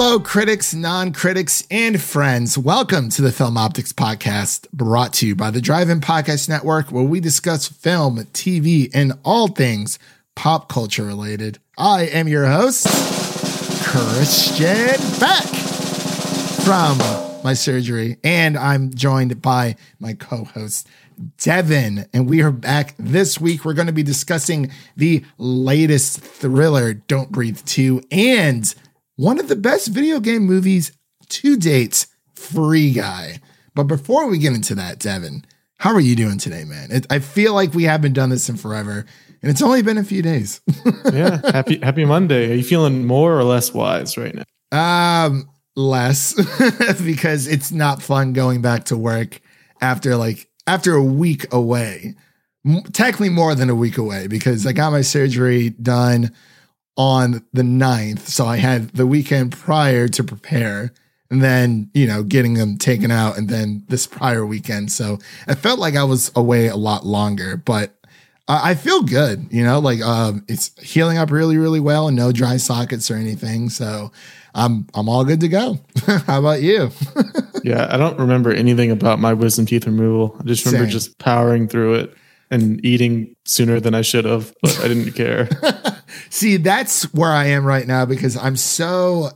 Hello, critics, non critics, and friends. Welcome to the Film Optics Podcast, brought to you by the Drive In Podcast Network, where we discuss film, TV, and all things pop culture related. I am your host, Christian Beck from my surgery, and I'm joined by my co host, Devin. And we are back this week. We're going to be discussing the latest thriller, Don't Breathe 2, and one of the best video game movies to date, Free Guy. But before we get into that, Devin, how are you doing today, man? It, I feel like we haven't done this in forever, and it's only been a few days. yeah, happy Happy Monday. Are you feeling more or less wise right now? Um, less because it's not fun going back to work after like after a week away. Technically more than a week away because I got my surgery done on the 9th. So I had the weekend prior to prepare and then, you know, getting them taken out and then this prior weekend. So it felt like I was away a lot longer, but I feel good, you know, like um, it's healing up really, really well and no dry sockets or anything. So I'm I'm all good to go. How about you? yeah, I don't remember anything about my wisdom teeth removal. I just remember Same. just powering through it and eating sooner than I should have, but I didn't care. See, that's where I am right now because I'm so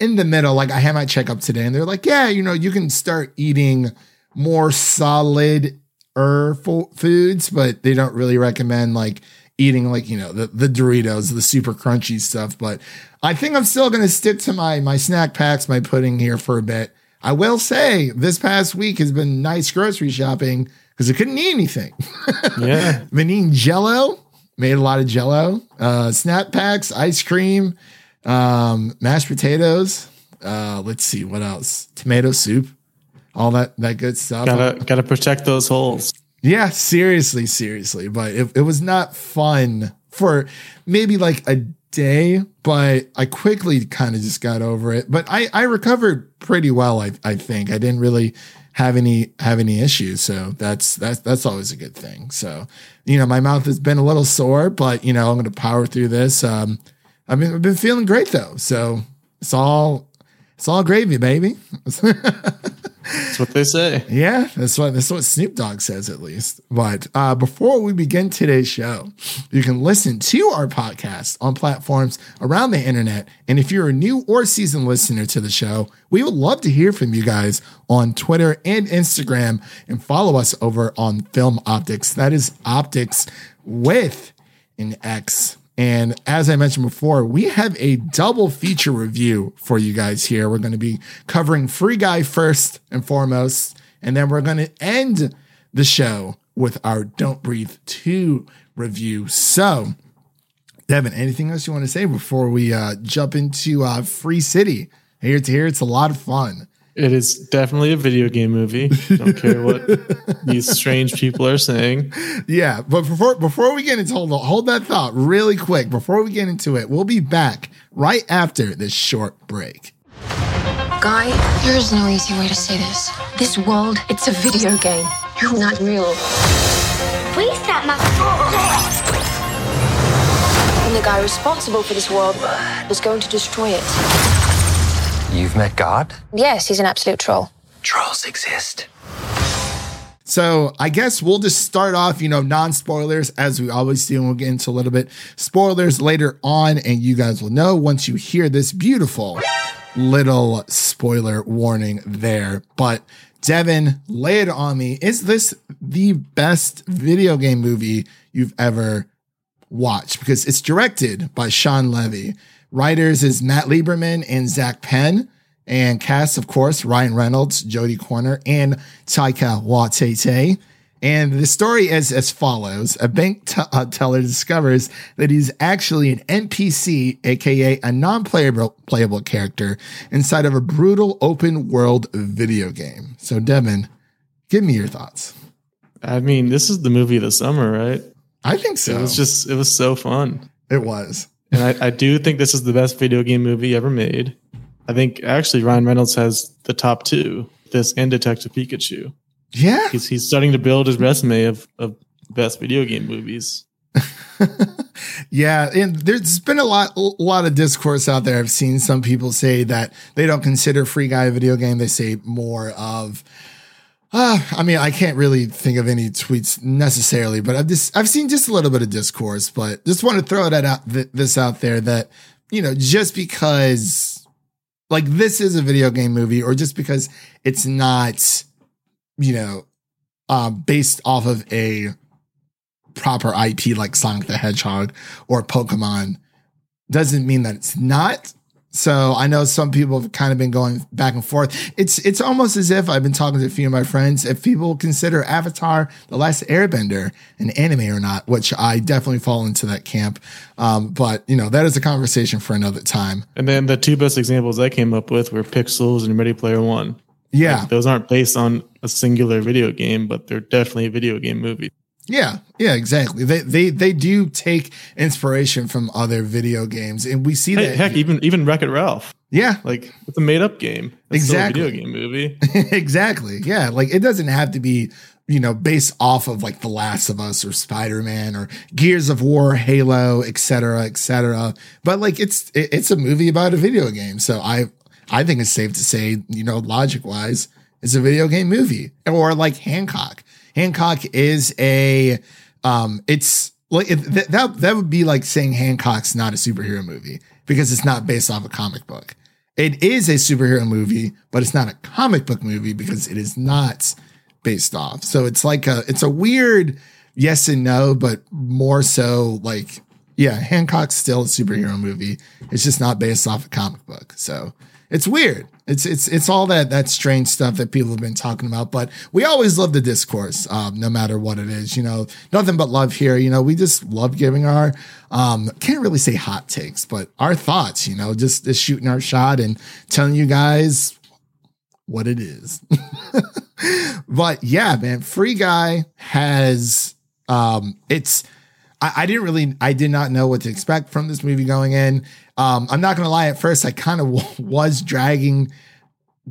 in the middle. Like I had my checkup today and they're like, yeah, you know, you can start eating more solid er foods, but they don't really recommend like eating like, you know, the, the Doritos, the super crunchy stuff. But I think I'm still going to stick to my, my snack packs, my pudding here for a bit. I will say this past week has been nice grocery shopping because I couldn't eat anything. Yeah. been eating jello, made a lot of jello, uh, snap packs, ice cream, um, mashed potatoes. Uh, let's see what else. Tomato soup, all that that good stuff. Gotta gotta protect those holes. Yeah, seriously, seriously. But it, it was not fun for maybe like a day, but I quickly kind of just got over it. But I, I recovered pretty well, I, I think. I didn't really have any have any issues. So that's that's that's always a good thing. So, you know, my mouth has been a little sore, but you know, I'm gonna power through this. Um I mean, I've been feeling great though. So it's all it's all gravy, baby. That's what they say. Yeah, that's what that's what Snoop Dogg says at least. But uh, before we begin today's show, you can listen to our podcast on platforms around the internet. And if you're a new or seasoned listener to the show, we would love to hear from you guys on Twitter and Instagram, and follow us over on Film Optics. That is Optics with an X. And as I mentioned before, we have a double feature review for you guys here. We're going to be covering Free Guy first and foremost, and then we're going to end the show with our Don't Breathe 2 review. So, Devin, anything else you want to say before we uh, jump into uh, Free City? Here to here, it's a lot of fun. It is definitely a video game movie. Don't care what these strange people are saying. Yeah, but before before we get into hold hold that thought really quick. Before we get into it, we'll be back right after this short break. Guy, there is no easy way to say this. This world, it's a video game. You're not real. Please stop my And the guy responsible for this world is going to destroy it. You've met God? Yes, he's an absolute troll. Trolls exist. So I guess we'll just start off, you know, non spoilers as we always do, and we'll get into a little bit spoilers later on, and you guys will know once you hear this beautiful little spoiler warning there. But Devin, lay it on me. Is this the best video game movie you've ever watched? Because it's directed by Shawn Levy. Writers is Matt Lieberman and Zach Penn. And cast, of course, Ryan Reynolds, Jodie Comer, and Taika Waititi. And the story is as follows. A bank t- uh, teller discovers that he's actually an NPC, aka a non-playable playable character inside of a brutal open world video game. So Devin, give me your thoughts. I mean, this is the movie of the summer, right? I think so. It was just it was so fun. It was. And I, I do think this is the best video game movie ever made. I think actually Ryan Reynolds has the top two, this and Detective Pikachu. Yeah. He's, he's starting to build his resume of, of best video game movies. yeah, and there's been a lot, a lot of discourse out there. I've seen some people say that they don't consider Free Guy a video game. They say more of, uh, I mean, I can't really think of any tweets necessarily, but I've just I've seen just a little bit of discourse. But just want to throw that out, th- this out there that you know, just because like this is a video game movie, or just because it's not, you know, uh, based off of a proper IP like Sonic the Hedgehog or Pokemon doesn't mean that it's not. So I know some people have kind of been going back and forth. It's it's almost as if I've been talking to a few of my friends if people consider Avatar: The Last Airbender an anime or not, which I definitely fall into that camp. Um, but you know that is a conversation for another time. And then the two best examples I came up with were Pixels and Ready Player One. Yeah, like, those aren't based on a singular video game, but they're definitely video game movies. Yeah, yeah, exactly. They they they do take inspiration from other video games, and we see hey, that. Heck, even even Wreck It Ralph. Yeah, like it's a made up game. It's exactly, video game movie. exactly. Yeah, like it doesn't have to be you know based off of like The Last of Us or Spider Man or Gears of War, Halo, etc., etc. But like it's it, it's a movie about a video game, so I I think it's safe to say you know logic wise, it's a video game movie or like Hancock. Hancock is a um it's like th- that that would be like saying Hancock's not a superhero movie because it's not based off a comic book. It is a superhero movie, but it's not a comic book movie because it is not based off. So it's like a it's a weird yes and no, but more so like yeah, Hancock's still a superhero movie. It's just not based off a comic book. So it's weird. It's it's it's all that that strange stuff that people have been talking about. But we always love the discourse, um, no matter what it is. You know, nothing but love here. You know, we just love giving our um, can't really say hot takes, but our thoughts. You know, just, just shooting our shot and telling you guys what it is. but yeah, man, Free Guy has um, it's. I, I didn't really, I did not know what to expect from this movie going in. Um, I'm not going to lie. At first, I kind of w- was dragging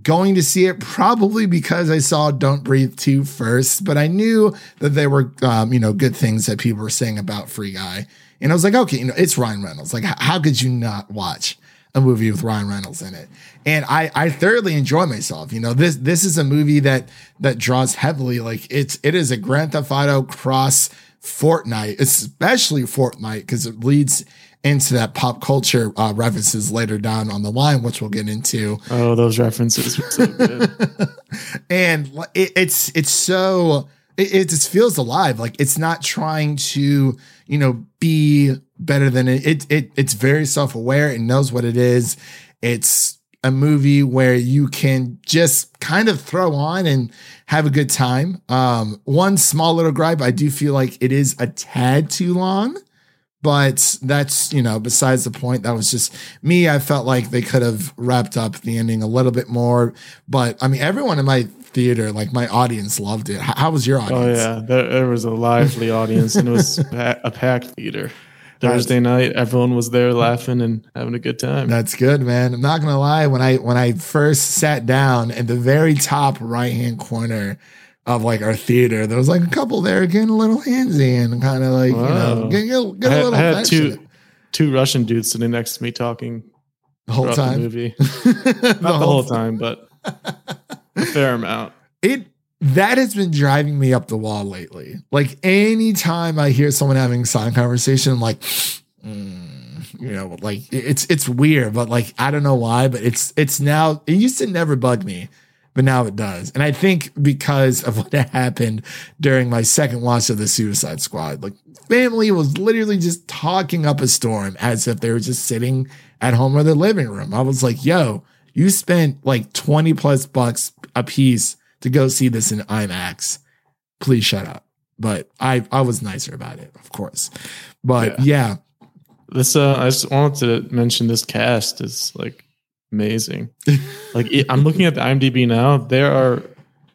going to see it probably because I saw Don't Breathe 2 first, but I knew that there were, um, you know, good things that people were saying about Free Guy. And I was like, okay, you know, it's Ryan Reynolds. Like, how could you not watch a movie with Ryan Reynolds in it? And I, I thoroughly enjoy myself. You know, this, this is a movie that, that draws heavily. Like it's, it is a Grand Theft Auto cross Fortnite, especially Fortnite, because it leads into that pop culture uh, references later down on the line, which we'll get into. Oh, those references were so good. and it, it's it's so it, it, just feels alive. Like it's not trying to you know be better than it. It, it it's very self aware. It knows what it is. It's a movie where you can just kind of throw on and have a good time. Um, one small little gripe, I do feel like it is a tad too long but that's you know besides the point that was just me i felt like they could have wrapped up the ending a little bit more but i mean everyone in my theater like my audience loved it how, was your oh, audience oh yeah there, there was a lively audience and it was a packed theater Thursday night, everyone was there laughing and having a good time. That's good, man. I'm not gonna lie. When I when I first sat down in the very top right hand corner, of like our theater. There was like a couple there getting a little handsy and kind of like, wow. you know, getting, getting, getting a little I had two, two Russian dudes sitting next to me talking the whole time. The movie. Not the, whole, time, but a fair amount. It that has been driving me up the wall lately. Like anytime I hear someone having a song conversation, I'm like, mm, you know, like it's it's weird, but like I don't know why, but it's it's now. It used to never bug me but now it does. And I think because of what happened during my second watch of the Suicide Squad, like family was literally just talking up a storm as if they were just sitting at home in their living room. I was like, yo, you spent like 20 plus bucks a piece to go see this in IMAX. Please shut up. But I, I was nicer about it, of course. But yeah. yeah. This uh I just wanted to mention this cast is like amazing. like I'm looking at the IMDb now. There are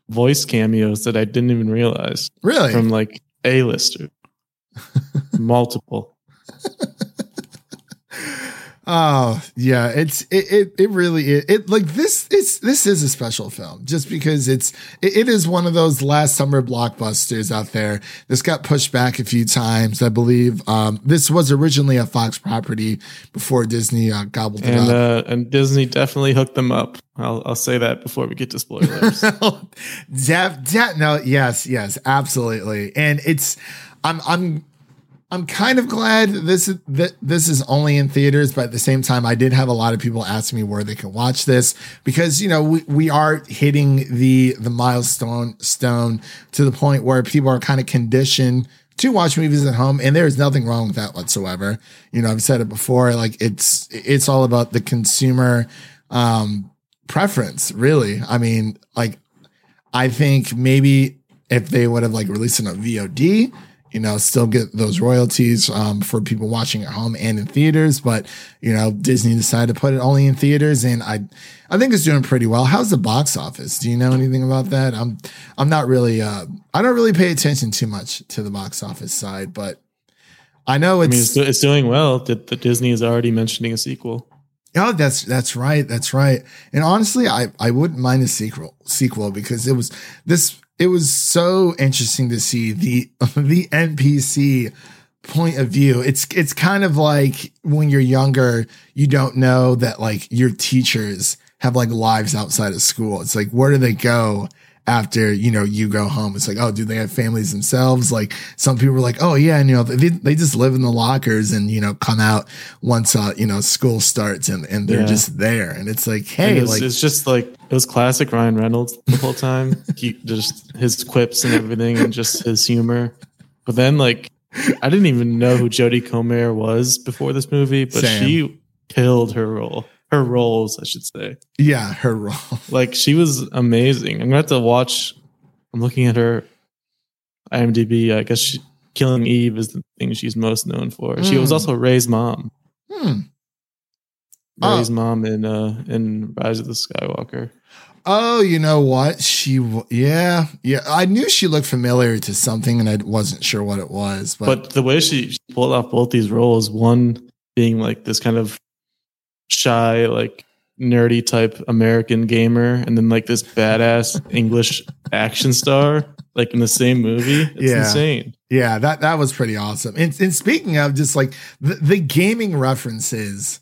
voice cameos that I didn't even realize. Really? From like A-lister. Multiple. Oh yeah, it's it it, it really is. It like this it's this is a special film just because it's it, it is one of those last summer blockbusters out there. This got pushed back a few times, I believe. Um, this was originally a Fox property before Disney uh, gobbled it And up. uh, and Disney definitely hooked them up. I'll I'll say that before we get to spoilers. Def, de- no, yes, yes, absolutely. And it's, I'm, I'm, I'm kind of glad this is that this is only in theaters, but at the same time, I did have a lot of people ask me where they can watch this because you know we, we are hitting the the milestone stone to the point where people are kind of conditioned to watch movies at home, and there is nothing wrong with that whatsoever. You know, I've said it before, like it's it's all about the consumer um preference, really. I mean, like I think maybe if they would have like released it on VOD, you know, still get those royalties um, for people watching at home and in theaters. But you know, Disney decided to put it only in theaters, and I, I think it's doing pretty well. How's the box office? Do you know anything about that? I'm, I'm not really, uh, I don't really pay attention too much to the box office side, but I know I it's. mean, it's, it's doing well. That the Disney is already mentioning a sequel. Oh, that's that's right. That's right. And honestly, I I wouldn't mind a sequel sequel because it was this it was so interesting to see the the NPC point of view. It's it's kind of like when you're younger, you don't know that like your teachers have like lives outside of school. It's like where do they go after you know you go home? It's like oh, do they have families themselves? Like some people were like oh yeah, and you know they they just live in the lockers and you know come out once uh you know school starts and and they're Yeah. just there and it's like hey it was, like it's just like it was classic Ryan Reynolds the whole time. he just his quips and everything, and just his humor. But then, like, I didn't even know who Jodie Comer was before this movie, but Same. she killed her role. Her roles, I should say. yeah her role Like, she was amazing. I'm gonna have to watch. I'm looking at her IMDb. I guess she, Killing Eve is the thing she's most known for. She was Hmm. also Rey's mom. hmm. Oh. Mom in uh in Rise of the Skywalker. Oh, you know what? She, w- yeah, yeah. I knew she looked familiar to something, and I wasn't sure what it was. But, But the way she she pulled off both these roles, one being like this kind of shy, like nerdy type American gamer, and then like this badass English action star, like in the same movie. It's Yeah. insane. yeah, that that was pretty awesome. And, and speaking of just like the, the gaming references,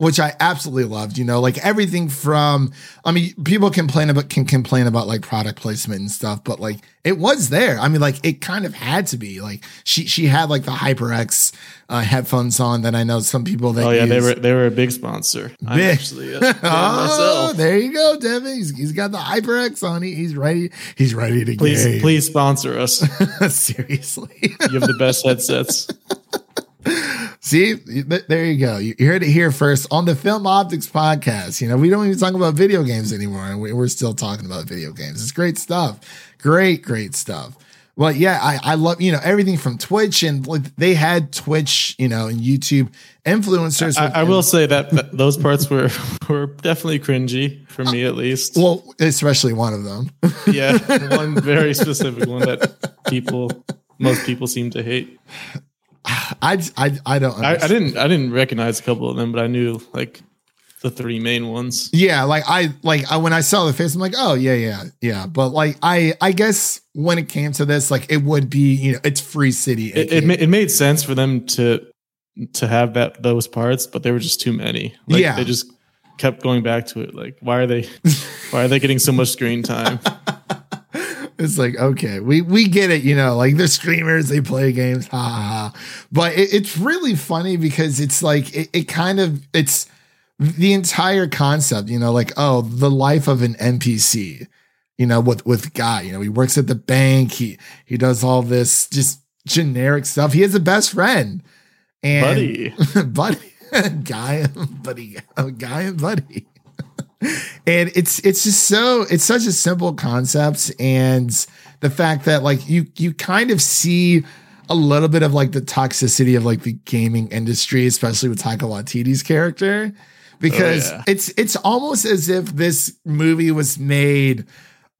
which I absolutely loved. You know, like everything from. I mean, people complain about can complain about like product placement and stuff, but like it was there. I mean, like it kind of had to be. Like she she had like the HyperX uh, headphones on that I know some people that Oh yeah, they were they were a big sponsor. I'm actually a fan oh, there you go, Devin. He's, he's got the HyperX on. He, he's ready. He's ready to Please, game. please sponsor us. Seriously. You have the best headsets. See, there you go. You heard it here first on the Film Optics podcast. You know, we don't even talk about video games anymore, and we- we're still talking about video games. It's great stuff. Great, great stuff. Well, yeah, I, I love, you know, everything from Twitch and like they had Twitch, you know, and YouTube influencers. I, I will say that, that those parts were were definitely cringy for me at least. well, especially one of them. Yeah, one very specific one that people, most people seem to hate. I, I, I don't I, I didn't, I didn't recognize a couple of them, but I knew like the three main ones. Yeah, like I like I, when I saw the face, I'm like, oh yeah, yeah, yeah. But like I, I guess when it came to this, like it would be, you know, it's Free City. It, it, ma- it made sense for them to to have that those parts, but there were just too many. Like, Yeah. they just kept going back to it. Like, why are they, why are they getting so much screen time? it's like okay, we we get it, you know, like they're streamers, they play games, ha ha. ha. But it, it's really funny because it's like it, it kind of it's the entire concept, you know, like oh, the life of an NPC, you know, with with Guy, you know, he works at the bank, he he does all this just generic stuff. He has a best friend, and Buddy. buddy, guy, buddy, guy and buddy. And it's it's just so it's such a simple concept, and the fact that like you you kind of see a little bit of like the toxicity of like the gaming industry, especially with Taika Waititi's character, because oh, yeah. it's it's almost as if this movie was made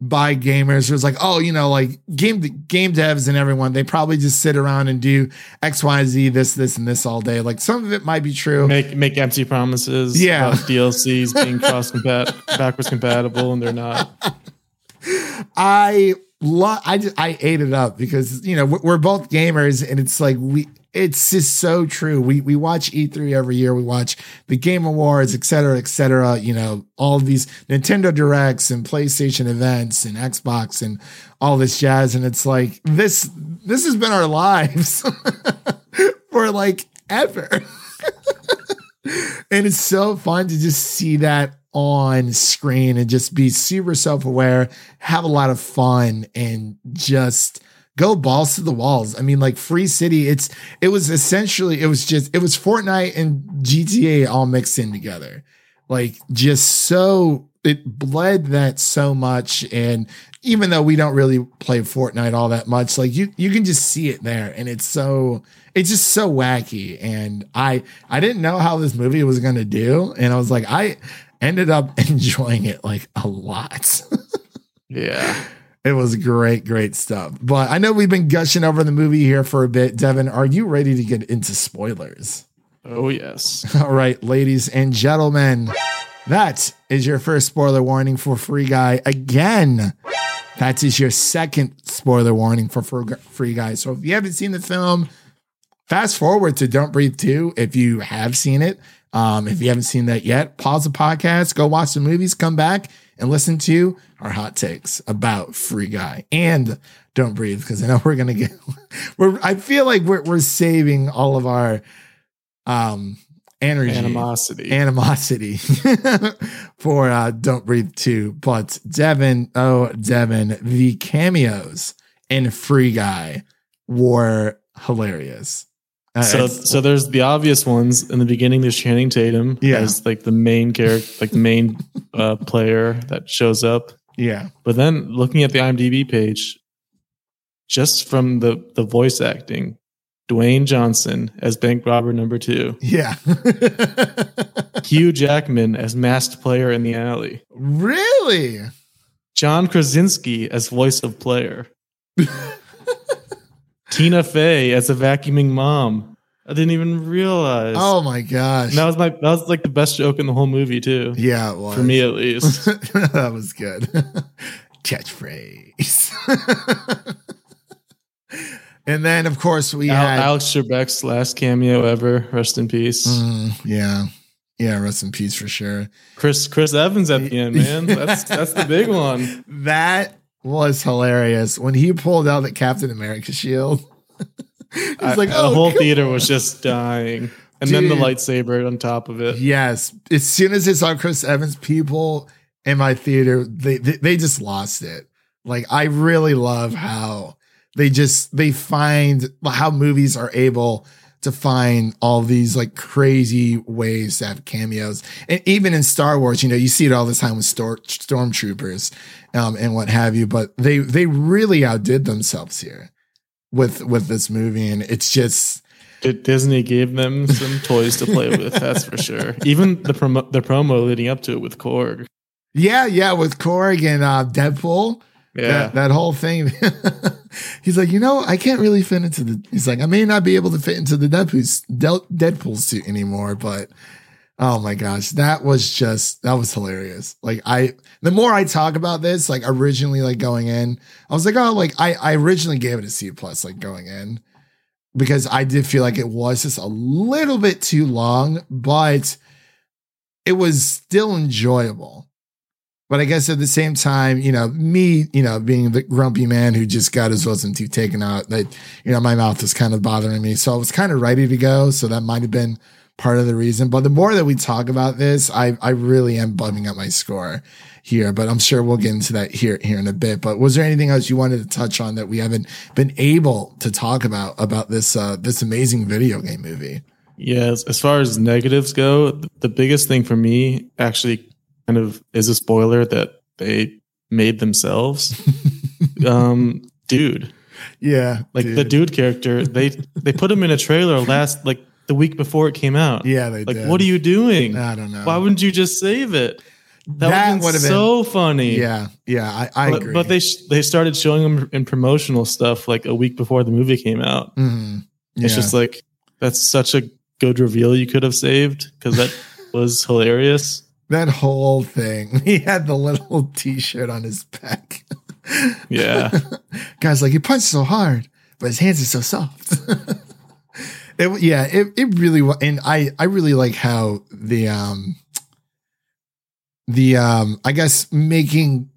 by gamers who's like, oh, you know, like game game devs and everyone, they probably just sit around and do X, Y, Z, this, this, and this all day. Like some of it might be true. Make make empty promises. Yeah. about DLCs being cross compat backwards compatible, and they're not. I love. I just, I ate it up because you know we're both gamers, and it's like we. It's just so true. We we watch E3 every year. We watch the Game Awards, et cetera, et cetera. You know, all these Nintendo Directs and PlayStation events and Xbox and all this jazz. And it's like this this has been our lives for like ever. and it's so fun to just see that on screen and just be super self-aware have a lot of fun and just go balls to the walls. I mean like free city it's it was essentially it was just it was fortnite and gta all mixed in together. Like just so it bled that so much. And even though we don't really play fortnite all that much like you you can just see it there. And it's so it's just so wacky. And i i didn't know how this movie was going to do. And i was like i ended up enjoying it like a lot. Yeah. It was great great stuff. But i know we've been gushing over the movie here for a bit. Devin are you ready to get into spoilers? Oh yes. all right ladies and gentlemen that is your first spoiler warning for free guy again. That is your second spoiler warning for free guy. So if you haven't seen the film fast forward to Don't Breathe 2 if you have seen it. Um, if you haven't seen that yet, pause the podcast, go watch the movies, come back and listen to our hot takes about Free Guy and Don't Breathe because I know we're gonna get. We're I feel like we're we're saving all of our um energy Animosity. animosity for uh Don't Breathe too. But Devin, oh Devin, the cameos in Free Guy were hilarious. Uh, so so there's the obvious ones in the beginning. There's Channing Tatum Yeah. as like the main character, like the main uh, player that shows up. yeah, But then looking at the IMDb page, just from the the voice acting, Dwayne Johnson as bank robber number two, yeah. Hugh Jackman as masked player in the alley, really? John Krasinski as voice of player, Tina Fey as a vacuuming mom. I didn't even realize. Oh my gosh. And that was my that was like the best joke in the whole movie too. yeah, it was. For me at least. that was good. Catchphrase. and then, of course, we Al- had. Alex Trebek's last cameo ever. Rest in peace. Mm, yeah. Yeah, rest in peace for sure. Chris Chris Evans at the end, man. That's that's the big one. That was hilarious when he pulled out the Captain America shield. He's I- like, the oh, whole come theater was just dying, and then the lightsaber on top of it. Yes. As soon as they saw Chris Evans, people in my theater, they, they they just lost it. Like I really love how they just they find how movies are able to find all these like crazy ways to have cameos. And even in Star Wars, you know, you see it all the time with stor- stormtroopers um, and what have you, but they they really outdid themselves here with with this movie and it's just Disney gave them some toys to play with. That's for sure. Even the promo the promo leading up to it with Korg. yeah, yeah, with Korg and uh, Deadpool. Yeah, that, that whole thing. he's like, you know, I can't really fit into the. He's like, I may not be able to fit into the Deadpool Deadpool suit anymore, but oh my gosh, that was just that was hilarious. Like I, the more I talk about this, like originally, like going in, I was like, oh, like I, I originally gave it a C plus, like going in, because I did feel like it was just a little bit too long, but it was still enjoyable. But I guess at the same time, you know, me, you know, being the grumpy man who just got his wisdom tooth taken out, that, you know, my mouth was kind of bothering me. So I was kind of ready to go. So that might have been part of the reason. But the more that we talk about this, I, I really am bumming up my score here. But I'm sure we'll get into that here, here in a bit. But was there anything else you wanted to touch on that we haven't been able to talk about, about this, uh, this amazing video game movie? Yeah, as far as negatives go, the biggest thing for me actually kind of is a spoiler that they made themselves. um, dude, Yeah. like the dude character, they they put him in a trailer last like the week before it came out. Yeah, they like did. what are you doing? I don't know. Why wouldn't you just save it? That, That would have been- so funny. Yeah, yeah, I, I but, agree. but they sh- they started showing them in promotional stuff like a week before the movie came out. Mhm. It's just like that's such a good reveal you could have saved because that was hilarious. That whole thing. He had the little T-shirt on his back. Yeah. Guys, like he punched so hard, but his hands are so soft. it, yeah, it, it really was, and I I really like how the um the um I guess making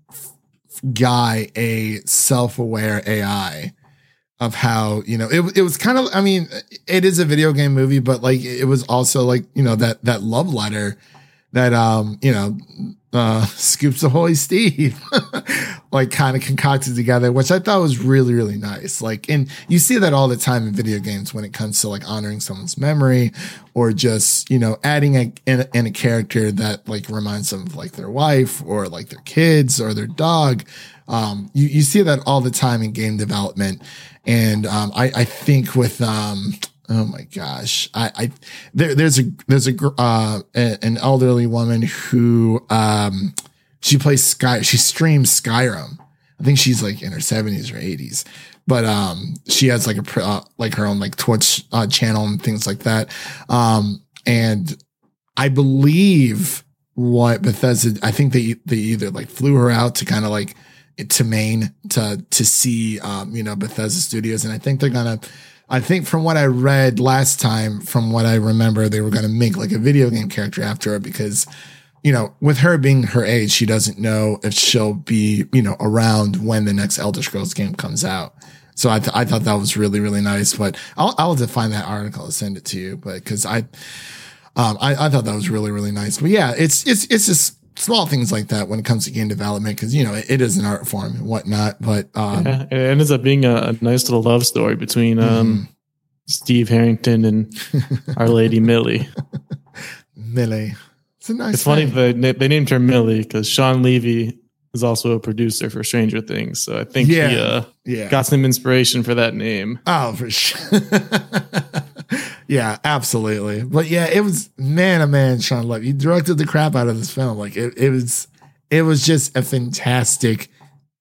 guy a self-aware AI of how you know it, it was kind of I mean it is a video game movie but like it was also like you know that that love letter that um you know uh scoops ahoy steve like kind of concocted together which i thought was really really nice. Like and you see that all the time in video games when it comes to like honoring someone's memory or just you know adding a in, in a character that like reminds them of like their wife or like their kids or their dog. Um you, you see that all the time in game development. And um i i think with um Oh my gosh! I, I there, there's a there's a uh an elderly woman who um she plays Sky she streams Skyrim. I think she's like in her 70s or 80s, but um she has like a uh, like her own like Twitch uh, channel and things like that. Um and I believe what Bethesda I think they they either like flew her out to kind of like to Maine to to see um you know Bethesda Studios and I think they're gonna I think from what I read last time, from what I remember, they were going to make like a video game character after her because, you know, with her being her age, she doesn't know if she'll be, you know, around when the next Elder Scrolls game comes out. So I, th- I thought that was really, really nice, but I'll, I'll have to find that article and send it to you. But cause I, um, I, I thought that was really, really nice. But yeah, it's, it's, it's just small things like that when it comes to game development. Cause you know, it, it is an art form and whatnot, but, um, Yeah, it ends up being a, a nice little love story between um, Steve Harrington and Our Lady Millie. Millie. It's a nice It's funny they they named her Millie because Shawn Levy is also a producer for Stranger Things, so I think he Yeah. uh, Yeah. got some inspiration for that name. Oh, for sure. yeah, absolutely. But yeah, it was man, oh man, Shawn Levy. He directed the crap out of this film. Like it, it was, it was just a fantastic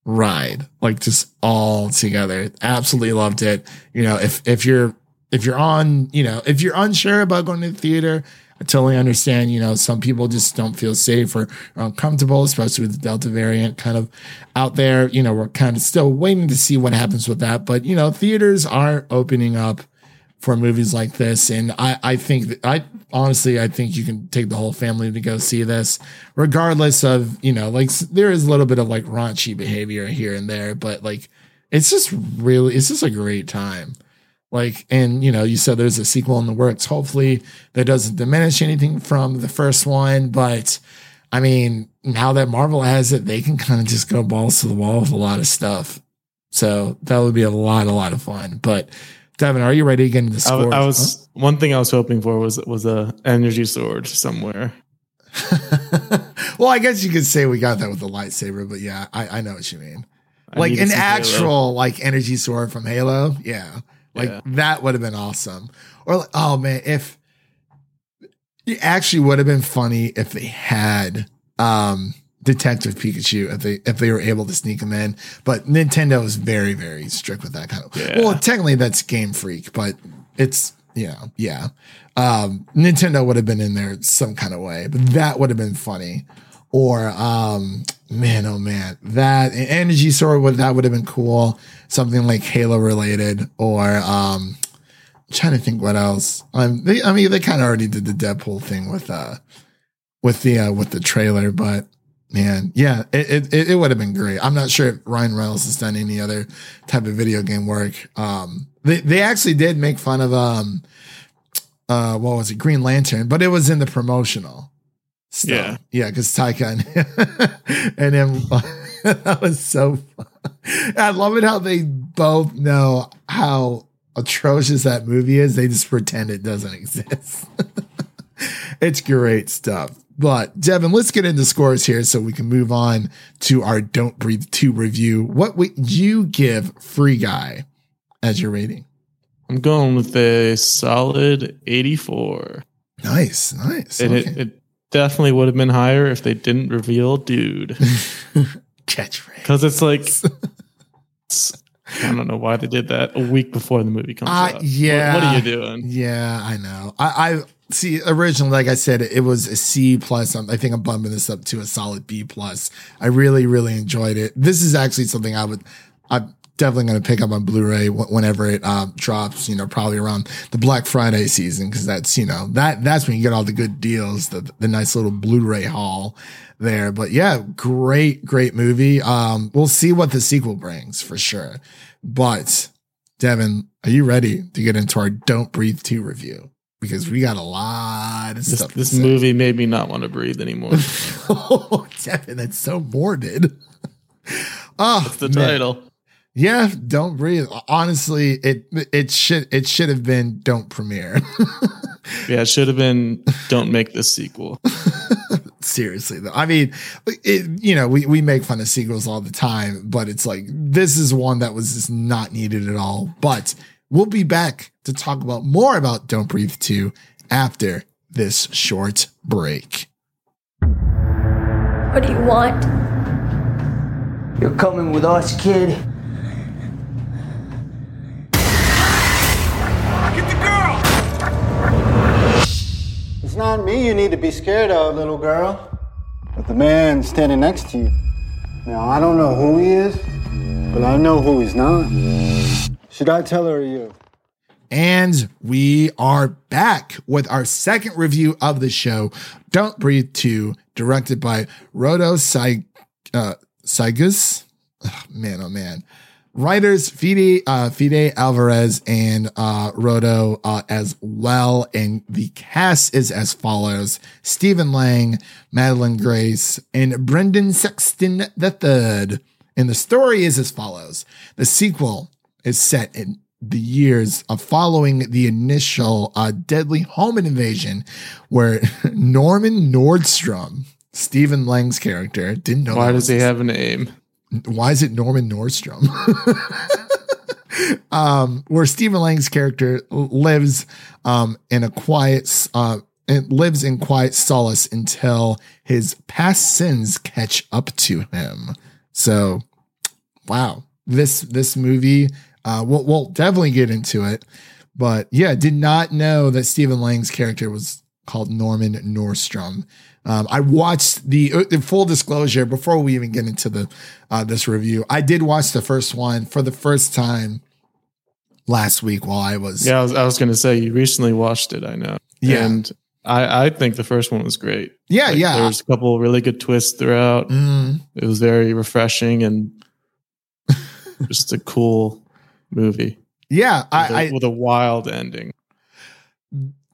ride. Like just all together. Absolutely loved it. You know, if if you're if you're on, you know, if you're unsure about going to the theater, I totally understand. You know, some people just don't feel safe or are uncomfortable, especially with the Delta variant kind of out there. You know, we're kind of still waiting to see what happens with that. But, you know, theaters are opening up for movies like this. And I, I think I honestly, I think you can take the whole family to go see this, regardless of, you know, like there is a little bit of like raunchy behavior here and there, but like it's just really, it's just a great time. Like, and you know, you said there's a sequel in the works. Hopefully that doesn't diminish anything from the first one. But I mean, now that Marvel has it, they can kind of just go balls to the wall with a lot of stuff. So that would be a lot, a lot of fun. But Devin, are you ready to get into the I, score? w- I was one thing I was hoping for was was a energy sword somewhere. well, I guess you could say we got that with the lightsaber, but yeah, I, I know what you mean. I like an some Halo. actual like energy sword from Halo. Yeah. Like Yeah. that would have been awesome. Or like, oh man, if it actually would have been funny if they had um Detective Pikachu if they if they were able to sneak him in. But Nintendo is very, very strict with that kind of Yeah. well, technically that's Game Freak, but it's you know, yeah. Um Nintendo would have been in there some kind of way, but that would have been funny. Or um man, oh man, that energy sword would that would have been cool. Something like Halo related, or um I'm trying to think what else. Um, they, I mean, they kind of already did the Deadpool thing with uh with the uh, with the trailer, but man, yeah, it it, it would have been great. I'm not sure if Ryan Reynolds has done any other type of video game work. Um, they they actually did make fun of um uh what was it Green Lantern, but it was in the promotional. Still. Yeah. yeah, because Taika and, and him that was so. Fun. I love it how they both know how atrocious that movie is. They just pretend it doesn't exist. it's great stuff. But Devin, let's get into scores here so we can move on to our Don't Breathe 2 review. What would you give Free Guy as your rating? I'm going with a solid 84. Nice, nice. And okay. it, it definitely would have been higher if they didn't reveal dude. Catchphrase. Because it's like, it's- I don't know why they did that a week before the movie comes Uh, out. Yeah. What, are you doing? Yeah, I know. I, I see. Originally, like I said, it was a C plus. I think I'm bumping this up to a solid B plus. I really, really enjoyed it. This is actually something I would. I'm definitely going to pick up on Blu-ray whenever it um, drops. You know, probably around the Black Friday season because that's you know that that's when you get all the good deals, the the nice little Blu-ray haul there. But yeah, great, great movie. Um, we'll see what the sequel brings for sure. But Devin, are you ready to get into our Don't Breathe 2 review? Because we got a lot of This, stuff. to this movie made me not want to breathe anymore. oh, Devin, that's so morbid. Oh, It's the man. title. Yeah, don't breathe. Honestly, it it should it should have been don't premiere. Yeah, it should have been Don't Make This Sequel. Seriously though, I mean, it, you know, we we make fun of sequels all the time, but it's like this is one that was just not needed at all. But we'll be back to talk about more about Don't Breathe 2 after this short break. What do you want? You're coming with us, kid. It's not me you need to be scared of, little girl, but the man standing next to you. Now, I don't know who he is, but I know who he's not. Should I tell her or you? And we are back with our second review of the show, Don't Breathe 2, directed by Rodo Sai, uh, Saigus. Ugh, man, oh man. Writers Fede, uh, Fede Alvarez and uh, Rodo uh, as well. And the cast is as follows Stephen Lang, Madelyn Grace, and Brendan Sexton III. And the story is as follows The sequel is set in the years of following the initial uh, deadly home invasion where Norman Nordstrom, Stephen Lang's character, didn't know Why does he have a name? Why is it Norman Nordstrom? um, where Stephen Lang's character lives um, in a quiet, uh, lives in quiet solace until his past sins catch up to him. So, wow, this this movie, uh, we'll, we'll definitely get into it. But yeah, did not know that Stephen Lang's character was called Norman Nordstrom. Um, I watched the, uh, the full disclosure before we even get into the uh, this review. I did watch the first one for the first time last week while I was Yeah, I was, I was going to say you recently watched it. I know. Yeah. and I I think the first one was great. yeah Like, yeah There's a couple really good twists throughout. Mm, It was very refreshing and just a cool movie yeah with, a I, I with a wild ending.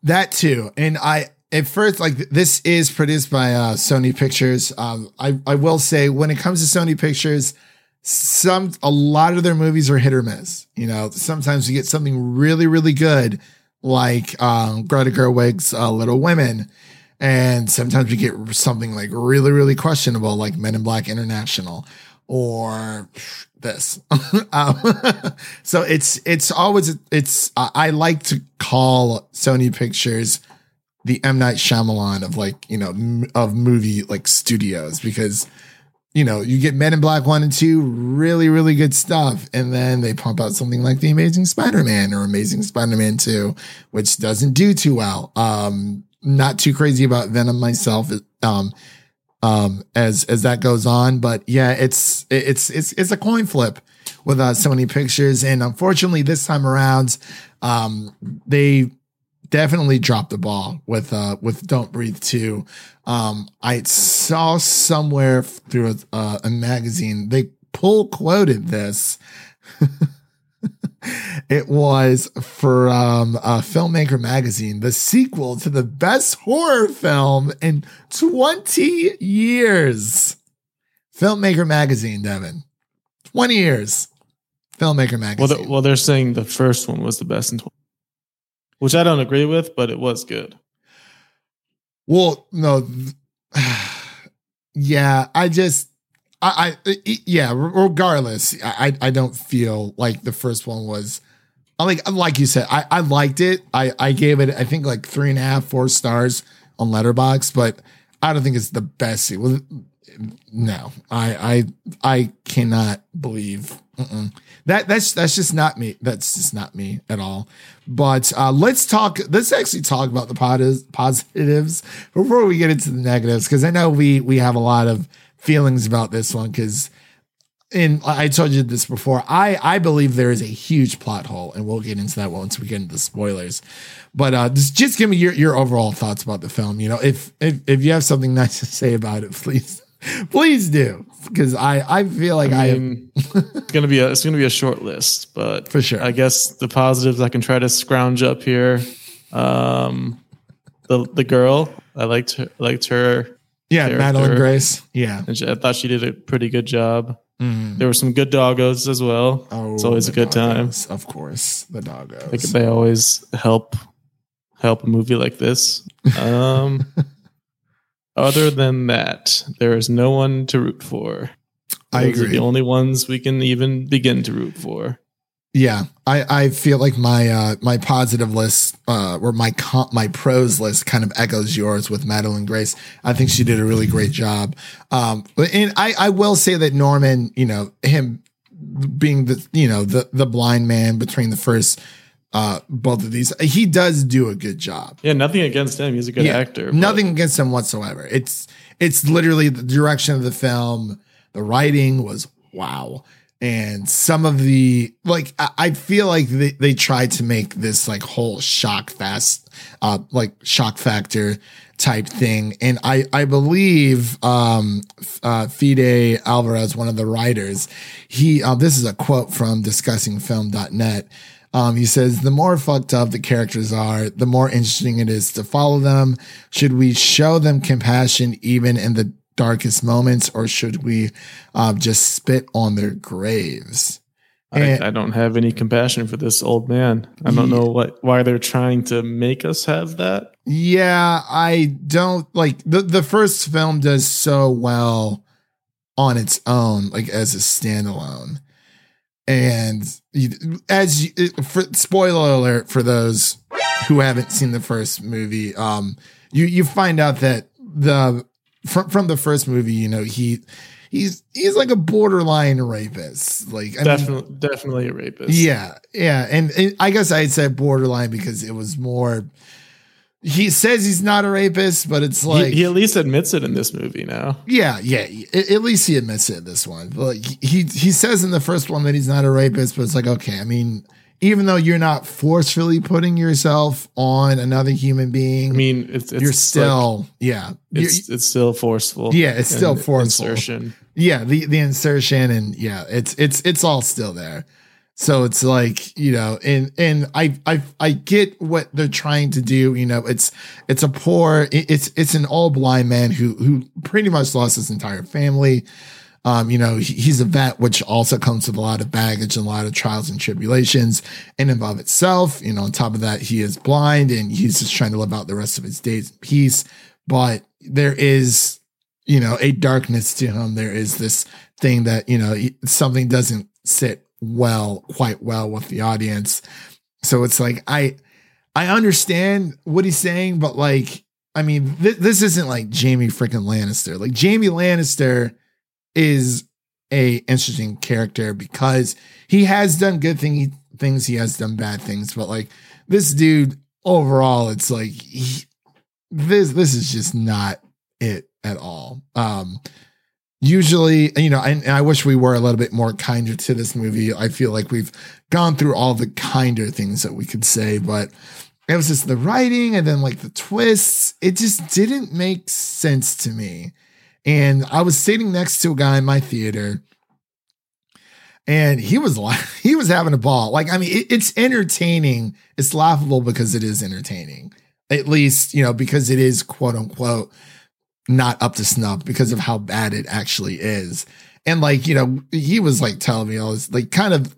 That too. And I at first like this is produced by uh Sony Pictures. Um I I will say when it comes to Sony Pictures some a lot of their movies are hit or miss. You know, sometimes you get something really really good like um Greta Gerwig's uh, Little Women and sometimes we get something like really really questionable like Men in Black International or this. um, so it's it's always it's I like to call Sony Pictures the M Night Shyamalan of like you know m- of movie like studios because you know you get Men in Black one and two really really good stuff and then they pump out something like The Amazing Spider Man or Amazing Spider Man two which doesn't do too well. Um, not too crazy about Venom myself. Um, um as as that goes on. But yeah it's it's it's it's a coin flip with uh Sony Pictures. And unfortunately this time around um they definitely dropped the ball with uh with Don't Breathe 2 um I saw somewhere through a, a magazine they pull quoted this it was for um, a filmmaker magazine, the sequel to the best horror film in 20 years. Filmmaker magazine, Devin. 20 years. Filmmaker Well, magazine. the, well, they're saying the first one was the best in 20, which I don't agree with, but it was good. Well, no, yeah, I just, I, I, yeah, regardless, I, I don't feel like the first one was, I like, like you said, I, I liked it. I, I gave it, I think like three and a half, four stars on Letterboxd, but I don't think it's the best sequel. No, I I I cannot believe mm-mm. that. That's that's just not me. That's just not me at all. But uh, let's talk. Let's actually talk about the pos- positives before we get into the negatives, because I know we we have a lot of feelings about this one. Because, and I told you this before. I I believe there is a huge plot hole, and we'll get into that once we get into the spoilers. But uh, just just give me your your overall thoughts about the film. You know, if if if you have something nice to say about it, please please do because I I feel like I, I mean, it's gonna be a it's gonna be a short list, but For sure. I guess the positives I can try to scrounge up here. Um, the the girl I liked her liked her. Yeah character. Madelyn Grace yeah And she, I thought she did a pretty good job. There were some good doggos as well. it's always a Mm. Oh, good time. of course the doggos Like they always help help a movie like this. Um, other than that, there is no one to root for. I Those are agree. the only ones we can even begin to root for. Yeah, I, I feel like my uh, my positive list uh, or my com- my pros list kind of echoes yours with Madelyn Grace. I think she did a really great job. Um, but- and I I will say that Norman, you know, him being the you know the the blind man between the first uh both of these, he does do a good job. Yeah, nothing against him. He's a good Yeah, actor. but- Nothing against him whatsoever. It's it's literally the direction of the film. The writing was wow. And some of the like I, feel like they, they tried to make this like whole shock fast uh like shock factor type thing. And I I believe um uh Fede Alvarez, one of the writers, he uh, this is a quote from discussingfilm.net. Um, he says, the more fucked up the characters are, the more interesting it is to follow them. Should we show them compassion even in the darkest moments, or should we um, just spit on their graves? And- I, I don't have any compassion for this old man. I don't know what why they're trying to make us have that. Yeah, I don't like the the first film does so well on its own, like as a standalone. And you, as you, for spoiler alert for those who haven't seen the first movie, um, you you find out that the from from the first movie, you know he he's he's like a borderline rapist, like I mean, Definitely, definitely a rapist. yeah, yeah, and, and I guess I'd say borderline because it was more. He says he's not a rapist, but it's He, like, he at least admits it in this movie now. yeah, yeah. At, at least he admits it in this one. But like he he says in the first one that he's not a rapist, but it's like okay. I mean, even though you're not forcefully putting yourself on another human being, I mean, it's, it's you're like- still yeah, You're- it's it's still forceful. Yeah, it's still forceful. Insertion. yeah the the insertion and yeah it's it's it's all still there so it's like you know and and i i i get what they're trying to do you know it's it's a poor it's it's an all blind man who who pretty much lost his entire family um you know he's a vet which also comes with a lot of baggage and a lot of trials and tribulations in and of itself. You know on top of that he is blind and he's just trying to live out the rest of his days in peace. But there is you know a darkness to him. There is this thing that you know something doesn't sit well quite well with the audience. So it's like i i understand what he's saying but like i mean th- this isn't like Jaime freaking lannister. Like Jaime lannister is a interesting character because he has done good thing, things he has done bad things but like this dude overall it's like he, this this is just not it at all. Um usually you know and, and i wish we were a little bit more kinder to this movie. I feel like we've gone through all the kinder things that we could say but it was just the writing and then like the twists. It just didn't make sense to me and i was sitting next to a guy in my theater and he was la- he was having a ball like i mean it, it's entertaining it's laughable because it is entertaining at least you know because it is quote unquote not up to snuff because of how bad it actually is. And like, you know, he was like telling me all this, like kind of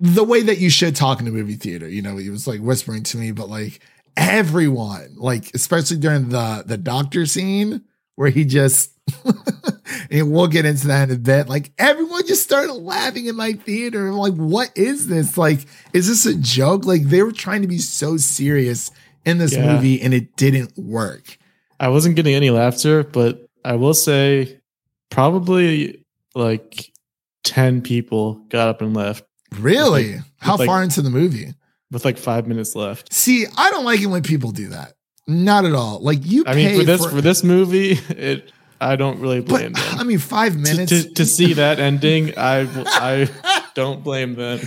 the way that you should talk in a movie theater. You know, he was like whispering to me, but like everyone, like especially during the the doctor scene where he just and we'll get into that in a bit. Like everyone just started laughing in my theater. I'm like, what is this? Like, is this a joke? Like they were trying to be so serious in this Yeah. movie and it didn't work. I wasn't getting any laughter, but I will say probably like 10 people got up and left Really? How like- far into the movie? with like five minutes left. See, I don't like it when people do that. Not at all. Like you I mean, for this for this movie, it I don't really but blame them. I mean, five minutes. to, to see that ending, I I don't blame them.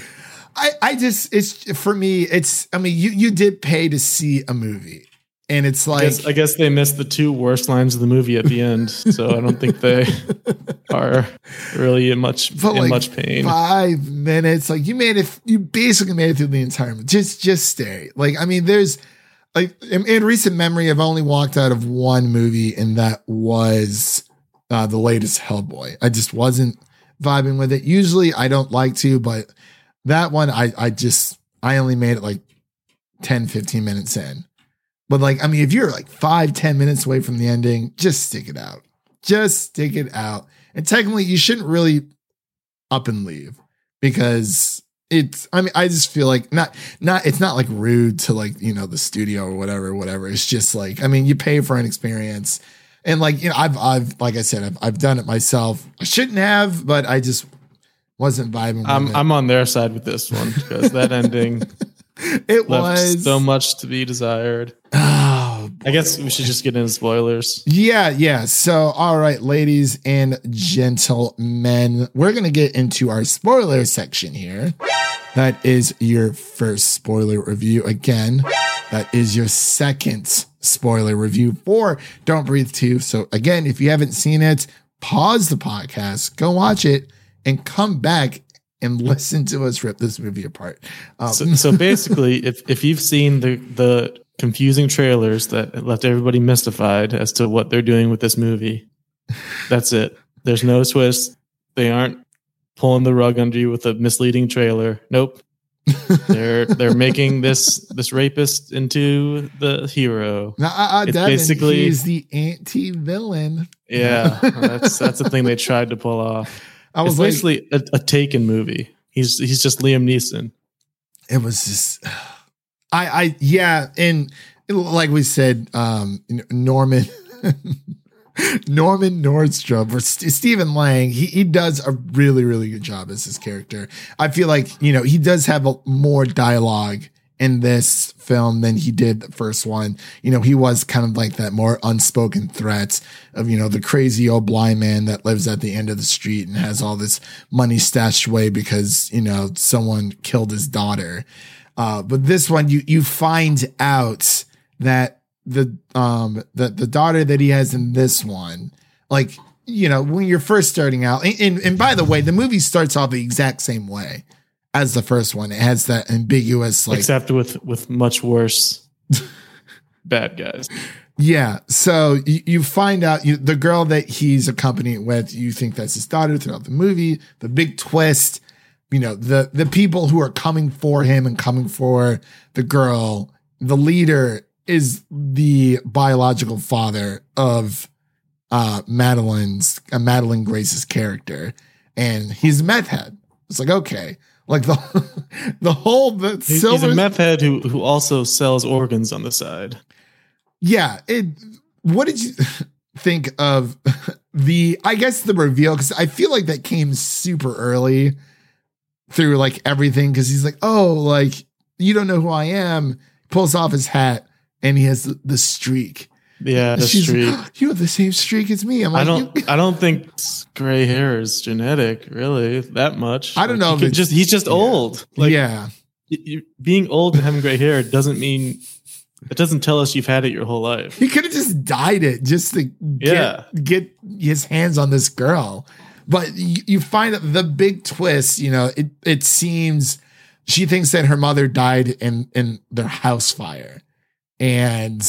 I, I just it's for me. It's I mean, you you did pay to see a movie, and it's I like guess, I guess they missed the two worst lines of the movie at the end, so I don't think they are really in much but in like much pain. five minutes. Like you made it. You basically made it through the entire. movie. Just just stay. Like I mean, there's like in, in recent memory, I've only walked out of one movie, and that was uh, the latest Hellboy. I just wasn't vibing with it. Usually, I don't like to, but that one, I I just I only made it like 10, 15 minutes in. But like, I mean, if you're like five, 10 minutes away from the ending, just stick it out. Just stick it out. And technically, you shouldn't really up and leave because it's, I mean, I just feel like not, not, it's not like rude to like, you know, the studio or whatever, whatever. It's just like, I mean, you pay for an experience. And like, you know, I've, I've, like I said, I've, I've done it myself. I shouldn't have, but I just wasn't vibing I'm it. I'm on their side with this one because that ending it was so much to be desired. Ah, I guess we should just get into spoilers. Yeah, yeah. So, all right, ladies and gentlemen, we're going to get into our spoiler section here. That is your first spoiler review. Again, that is your second spoiler review for Don't Breathe 2. So, again, if you haven't seen it, pause the podcast, go watch it, and come back and listen to us rip this movie apart. Um, So, so basically, if if you've seen the the confusing trailers that left everybody mystified as to what they're doing with this movie, that's it. There's no twist. They aren't pulling the rug under you with a misleading trailer. Nope. they're they're making this this rapist into the hero. uh, It's Devin, basically- he's the anti-villain. Yeah, that's that's the thing they tried to pull off. I It's was like, basically a, a Taken movie. He's he's just Liam Neeson. it was just i i yeah and like we said um norman norman nordstrom or St- stephen lang he, he does a really really good job as his character. I feel like you know he does have a, more dialogue in this film than he did the first one. You know he was kind of like that more unspoken threat of you know the crazy old blind man that lives at the end of the street and has all this money stashed away because you know someone killed his daughter uh, but this one, you you find out that the um the the daughter that he has in this one, like you know, when you're first starting out, and, and and by the way, the movie starts off the exact same way as the first one. It has that ambiguous like except with with much worse bad guys. Yeah. So you, you find out you, the girl that he's accompanying with, you think that's his daughter throughout the movie. The big twist, you know, the the people who are coming for him and coming for the girl, the leader is the biological father of uh Madelyn's uh, Madelyn Grace's character, and he's a meth head. It's like okay, like the the whole the He's, he's silver a meth head who who also sells organs on the side. yeah it what did you think of the i guess the reveal because i feel like that came super early through like everything because he's like oh like you don't know who i am pulls off his hat and he has the, the streak Yeah, the She's streak. like, you have the same streak as me i'm like, I don't. I don't think gray hair is genetic, really, that much. I don't Like, know he if it's- just he's just old. Like yeah you, being old and having gray hair doesn't mean it doesn't tell us you've had it your whole life. He could have just dyed it just to get, Yeah. get his hands on this girl. But you, find the big twist, you know, it, it seems she thinks that her mother died in, in their house fire. And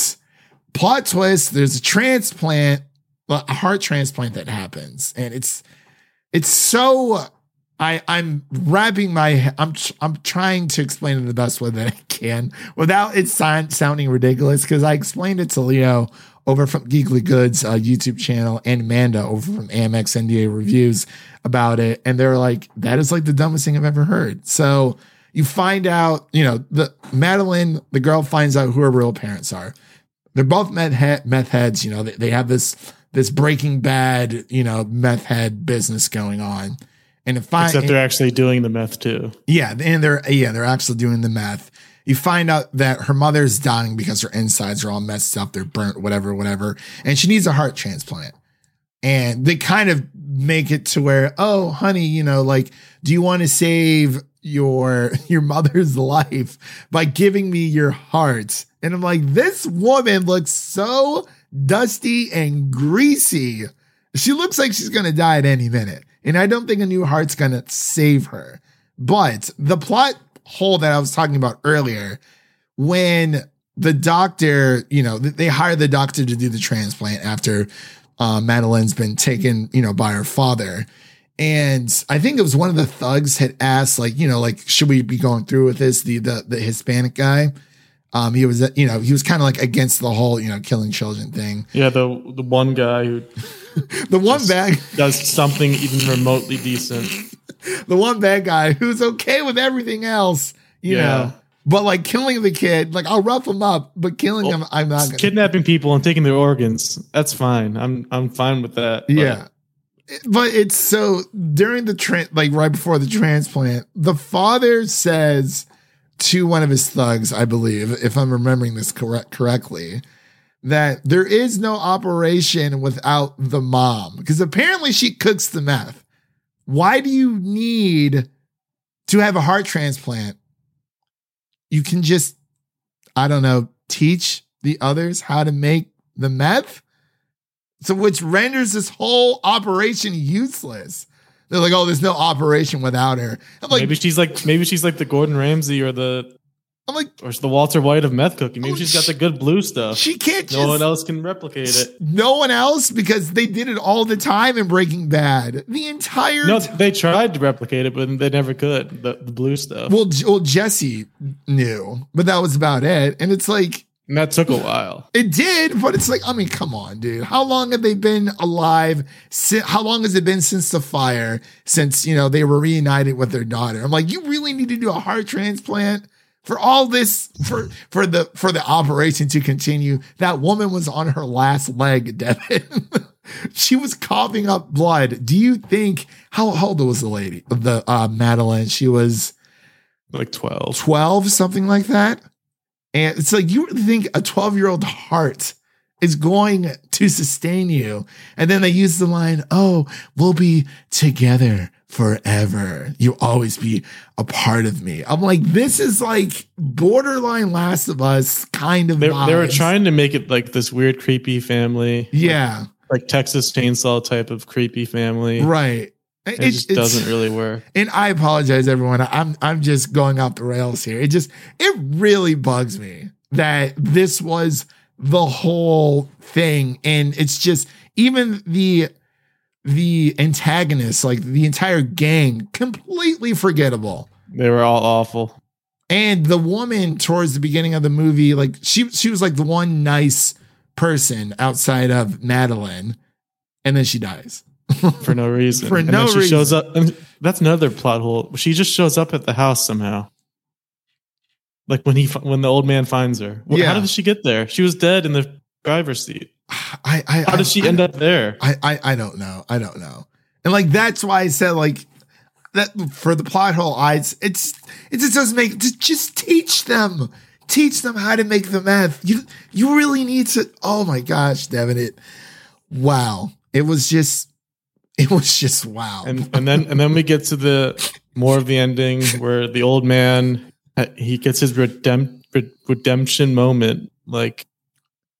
plot twist, there's a transplant, a heart transplant that happens. And it's, it's so, I, I'm wrapping my, I'm, I'm trying to explain it the best way that I can without it sound, sounding ridiculous. Cause I explained it to Leo over from Geekly Goods uh, YouTube channel and Amanda over from Amex NDA reviews about it. And they're like, that is like the dumbest thing I've ever heard. So you find out, you know, the Madelyn, the girl finds out who her real parents are. they're both meth, head, meth heads. You know, they, they have this this Breaking Bad, you know, meth head business going on. And if I, Except they're actually doing the meth too. yeah, and they're yeah, they're actually doing the meth. You find out that her mother's dying because her insides are all messed up, they're burnt, whatever, whatever, and she needs a heart transplant. And they kind of make it to where, oh, honey, you know, like, do you want to save your your mother's life by giving me your heart? And I'm like, this woman looks so dusty and greasy. She looks like she's gonna die at any minute. And I don't think a new heart's gonna save her. But the plot hole that I was talking about earlier, when the doctor, you know, they hire the doctor to do the transplant after uh, Madelyn's been taken, you know, by her father. And I think it was one of the thugs had asked, like, you know, like, should we be going through with this? The the the Hispanic guy. Um, he was, you know, he was kind of like against the whole, you know, killing children thing. Yeah, the the one guy who The one bad, does something even remotely decent. the one bad guy who's okay with everything else, you Yeah. know, but like killing the kid, like I'll rough him up, but killing him, I'm not gonna. Kidnapping people and taking their organs. That's fine. I'm I'm fine with that. but- Yeah. But it's so during the tran like right before the transplant, the father says to one of his thugs, I believe, if I'm remembering this correct correctly, that there is no operation without the mom because apparently she cooks the meth. Why do you need to have a heart transplant? You can just, I don't know, teach the others how to make the meth. So, which renders this whole operation useless. They're like, oh, there's no operation without her. I'm like, maybe she's like maybe she's like the Gordon Ramsay or the I'm like, or the Walter White of meth cooking. Maybe Oh, she's got the good blue stuff. she can't just. no one else can replicate it. No one else because they did it all the time in Breaking Bad. The entire No, they tried to replicate it, but they never could. The, the blue stuff. well, well, Jesse knew, but that was about it. And it's like and that took a while. it did, but it's like I mean, come on, dude. How long have they been alive? How long has it been since the fire? Since you know they were reunited with their daughter. I'm like, you really need to do a heart transplant for all this for for the for the operation to continue. That woman was on her last leg, Devin. she was coughing up blood. Do you think how, how old was the lady? The uh, Madelyn. She was Like twelve. 12, something like that. And it's like you think a 12 year old heart is going to sustain you. And then they use the line, Oh, we'll be together forever. You'll always be a part of me. I'm like, this is like borderline Last of Us kind of. They, they were trying to make it like this weird, creepy family, Yeah, like Texas Chainsaw type of creepy family. right. It, just doesn't really work. and I apologize, everyone. I'm I'm just going off the rails here. It just it really bugs me that this was the whole thing, and it's just even the the antagonists, like the entire gang, completely forgettable. They were all awful. And the woman towards the beginning of the movie, like she she was like the one nice person outside of Madelyn, and then she dies. for no reason. For and no she reason. shows up. That's another plot hole. She just shows up at the house somehow. Like when he when the old man finds her. Yeah. How did she get there? She was dead in the driver's seat. I, I How I- did she I- end up there? I, I I don't know. I don't know. And like that's why I said like that for the plot hole. I it's it's it just doesn't make just, just teach them teach them how to make the math. You you really need to. Oh my gosh, Devin! It wow. It was just it was just wow. And and then and then we get to the more of the ending where the old man uh, he gets his redemp- redemption moment. Like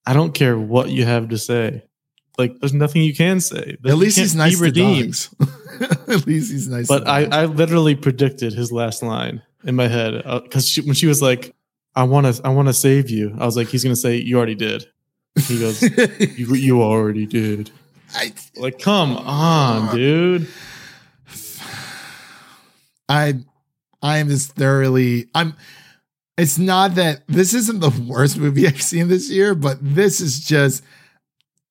I don't care what you have to say. Like there's nothing you can say. At least he's nice to dogs. At least he's nice. But I. I literally predicted his last line in my head uh, because she, when she was like, "I want to, I want to save you," I was like, "He's gonna say you already did." He goes, "You, you already did." I, Like, come on, dude. I I am just thoroughly I'm it's not that this isn't the worst movie I've seen this year, but this is just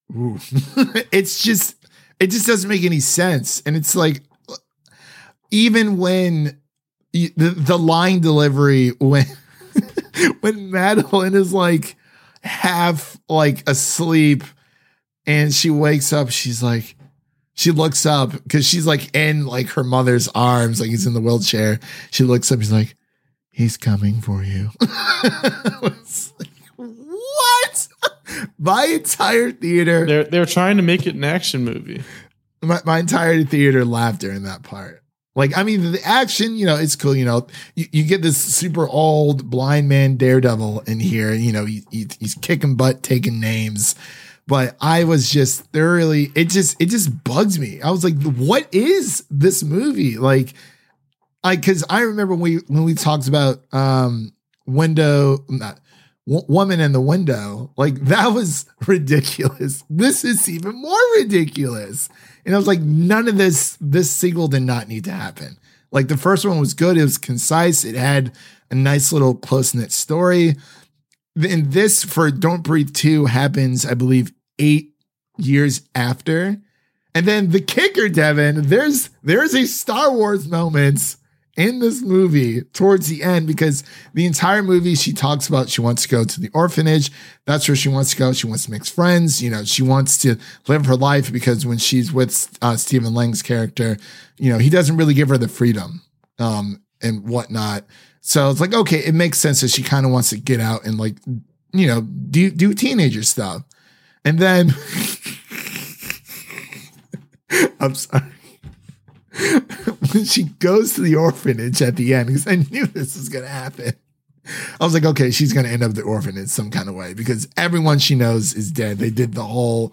it's just it just doesn't make any sense. And it's like even when you- the, the line delivery when when Madelyn is like, half like asleep and she wakes up. She's like, she looks up because she's like in like her mother's arms, like he's in the wheelchair. She looks up, he's like, he's coming for you. Like, what? My entire theater, They're they're trying to make it an action movie. my, my entire theater laughed during that part. Like, I mean, the action, you know, it's cool. You know, you, you get this super old blind man daredevil in here, and you know, he, he, he's kicking butt, taking names. But I was just thoroughly, it just, it just bugs me. I was like, what is this movie? Like, I, cause I remember when we, when we talked about, um, window, not, W- woman in the window, like that was ridiculous. This is even more ridiculous. And I was like, none of this, this sequel did not need to happen. Like the first one was good. It was concise. It had a nice little close knit story. And this for Don't Breathe 2 happens, I believe, eight years after. And then the kicker, Devin, there's there's a Star Wars moment in this movie towards the end because the entire movie she talks about she wants to go to the orphanage. That's where she wants to go. She wants to make friends. You know, she wants to live her life because when she's with uh, Stephen Lang's character, you know, he doesn't really give her the freedom um, and whatnot. So it's like, okay, it makes sense that she kind of wants to get out and like, you know, do do teenager stuff. And then I'm sorry. when she goes to the orphanage at the end, because I knew this was gonna happen. I was like, okay, she's gonna end up the orphanage some kind of way because everyone she knows is dead. They did the whole,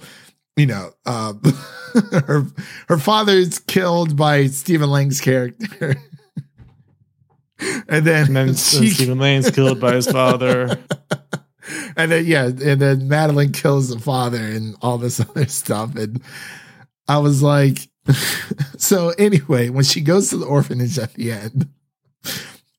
you know, uh, her her father's killed by Stephen Lang's character. and then, And then she, Stephen Lang's killed by his father. and then yeah, and then Madelyn kills the father and all this other stuff. And I was like, so anyway, when she goes to the orphanage at the end,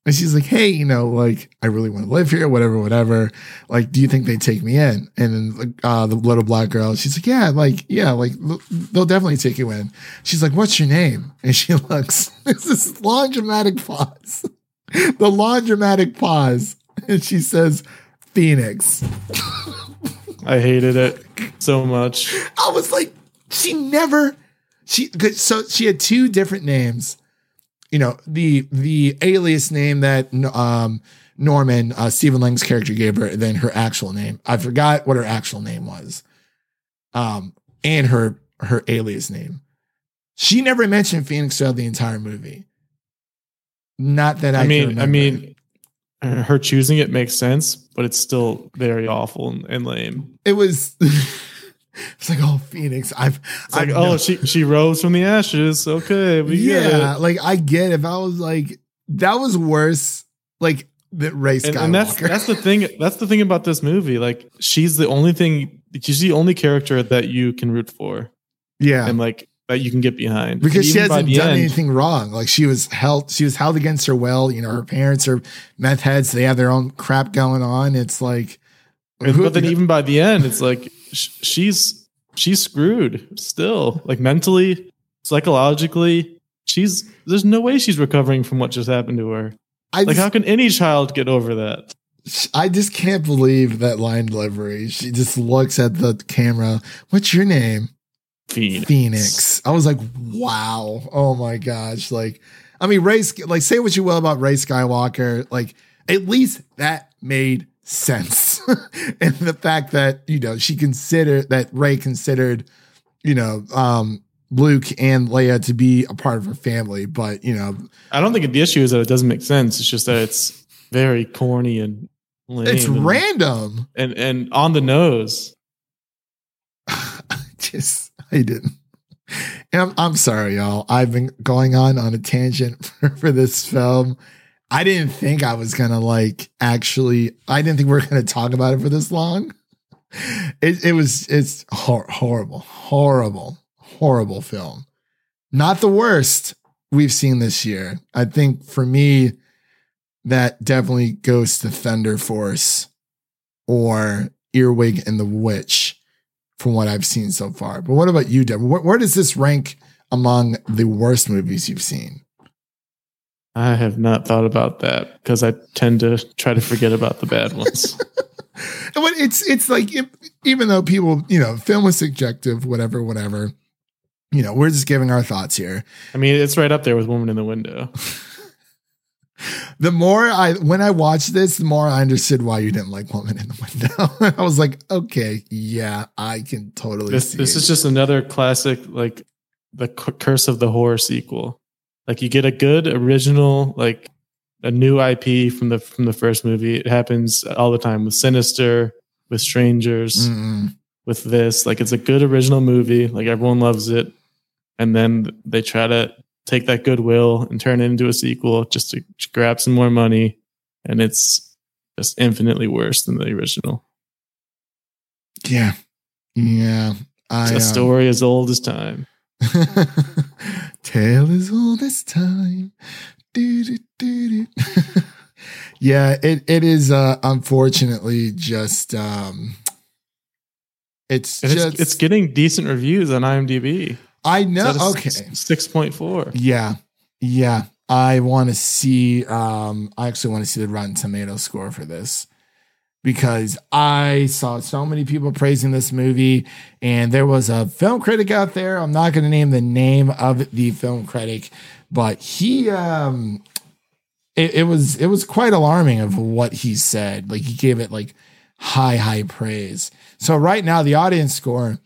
and she's like, hey, you know, like I really want to live here, whatever, whatever. Like, do you think they take me in? And then uh, the little black girl, she's like, yeah, like yeah, like they'll definitely take you in. She's like, what's your name? And she looks. It's this long dramatic pause. the long dramatic pause, and she says, Phoenix. I hated it so much. I was like, she never, she, so she had two different names. You know, the, the alias name that, um, Norman, uh, Stephen Lang's character gave her, and then her actual name. I forgot what her actual name was. Um, and her, her alias name. She never mentioned Phoenix throughout the entire movie. Not that I, I mean, I mean, uh, her choosing it makes sense, but it's still very awful and, and lame. it was, it's like, oh, Phoenix. I've, It's like, I've oh, no- she she rose from the ashes. Okay, we yeah, like I get if I was like that was worse like the Rey Skywalker. And, and that's that's the thing. That's the thing about this movie. Like, she's the only thing. She's the only character that you can root for, yeah. and like that you can get behind. because she hasn't done end- anything wrong. Like she was held she was held against her will. You know, her parents are meth heads, they have their own crap going on. It's like but then even by the end, it's like sh- she's she's screwed still, like mentally, psychologically. She's there's no way she's recovering from what just happened to her. I Like, just, how can any child get over that? I just can't believe that line delivery. She just looks at the camera. What's your name? Phoenix. Phoenix. I was like, wow. Oh my gosh. Like, I mean, Rey, like, say what you will about Rey Skywalker. Like, at least that made sense. and the fact that, you know, she considered that Rey considered, you know, um, Luke and Leia to be a part of her family. But, you know, I don't think the issue is that it doesn't make sense. It's just that it's very corny and lame it's and, random. and and on the nose. I just I didn't. And I'm, I'm sorry, y'all. I've been going on on a tangent for, for this film. I didn't think I was gonna like actually. I didn't think we are gonna talk about it for this long. It, it was it's hor- horrible, horrible, horrible film. Not the worst we've seen this year. I think for me, that definitely goes to Thunder Force or Earwig and the Witch from what I've seen so far. But what about you, Deborah? Where, where does this rank among the worst movies you've seen? I have not thought about that because I tend to try to forget about the bad ones. but it's it's like if, even though people you know film is subjective, whatever, whatever. You know, we're just giving our thoughts here. I mean, it's right up there with Woman in the Window. The more I when I watched this, the more I understood why you didn't like Woman in the Window. I was like, okay, yeah, I can totally. This see this it. is just another classic, like the C- Curse of the Horror sequel. Like you get a good original, like a new IP from the from the first movie. It happens all the time with Sinister, with Strangers, Mm-mm. with this. Like it's a good original movie. Like everyone loves it, and then they try to take that goodwill and turn it into a sequel just to grab some more money, and it's just infinitely worse than the original. yeah, yeah. It's I a um, story as old as time. Tale is all this time. Yeah, it it is uh unfortunately just um it's And just it's, it's getting decent reviews on IMDb. I know It's at a okay. six point four. Yeah. Yeah. I want to see um I actually want to see the Rotten Tomato score for this because I saw so many people praising this movie and there was a film critic out there. I'm not going to name the name of the film critic, but he um it, it was it was quite alarming of what he said. Like he gave it like high high praise. So right now the audience score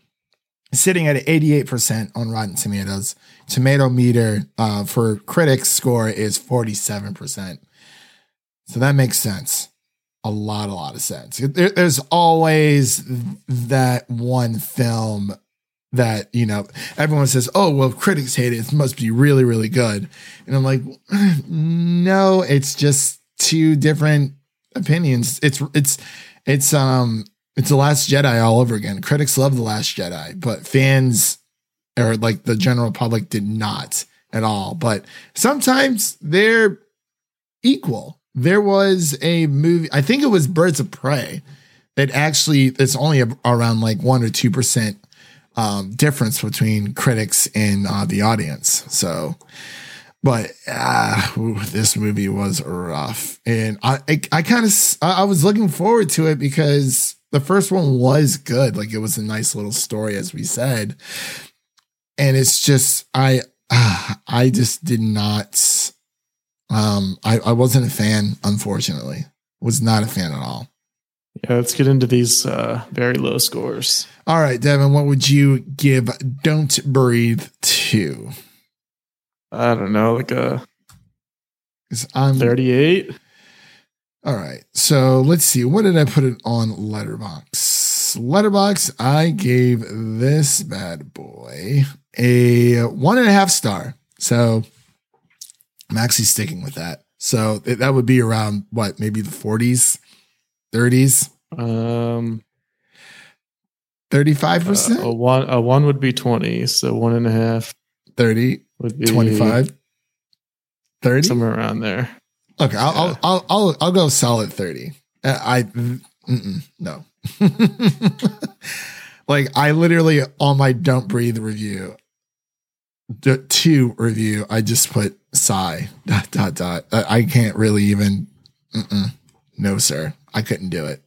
is sitting at 88% on Rotten Tomatoes. Tomato meter uh, for critics score is 47%. So that makes sense. A lot, a lot of sense. There, there's always that one film that, you know, everyone says, oh, well, critics hate it. It must be really, really good. And I'm like, no, it's just two different opinions. It's, it's, it's, um, it's the last Jedi all over again. Critics love the last Jedi, but fans or like the general public did not at all. But sometimes they're equal. There was a movie, I think it was Birds of Prey, that actually it's only a, around like one or two percent um, difference between critics and uh, the audience. So, but uh, ooh, this movie was rough, and I I, I kind of I was looking forward to it because the first one was good. Like it was a nice little story, as we said, and it's just I uh, I just did not. Um, I I wasn't a fan, unfortunately. Was not a fan at all. Yeah, let's get into these uh, very low scores. All right, Devin, what would you give Don't Breathe to? I don't know, like a I'm 38. All right. So let's see. What did I put it on Letterboxd? Letterboxd, I gave this bad boy a one and a half star. So I'm actually sticking with that. So th- that would be around what, maybe the 40s, 30s, Um, 35%, uh, a one a one would be 20, so one and a half 30, would be 25, 30. somewhere around there. Okay, I'll, I'll I'll I'll I'll go solid thirty. Uh, I mm-mm, no. like I literally on my don't breathe review, d- two review, I just put sigh dot dot dot. I, can't really even. No, sir, I couldn't do it.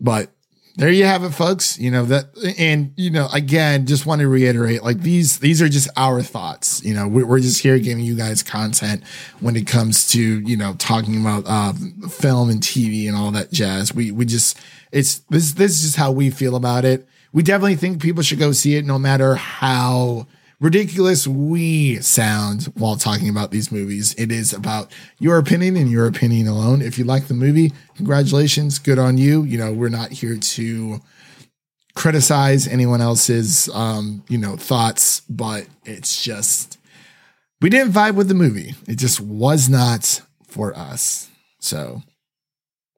But there you have it, folks. You know that, and you know, again, just want to reiterate, like these, these are just our thoughts. You know, we're, we're just here giving you guys content when it comes to you know talking about uh, film and TV and all that jazz. We we just it's this this is just how we feel about it. We definitely think people should go see it, no matter how ridiculous we sound while talking about these movies. It is about your opinion and your opinion alone. If you like the movie, congratulations, good on you. You know, we're not here to criticize anyone else's um, you know, thoughts, but it's just we didn't vibe with the movie. It just was not for us. So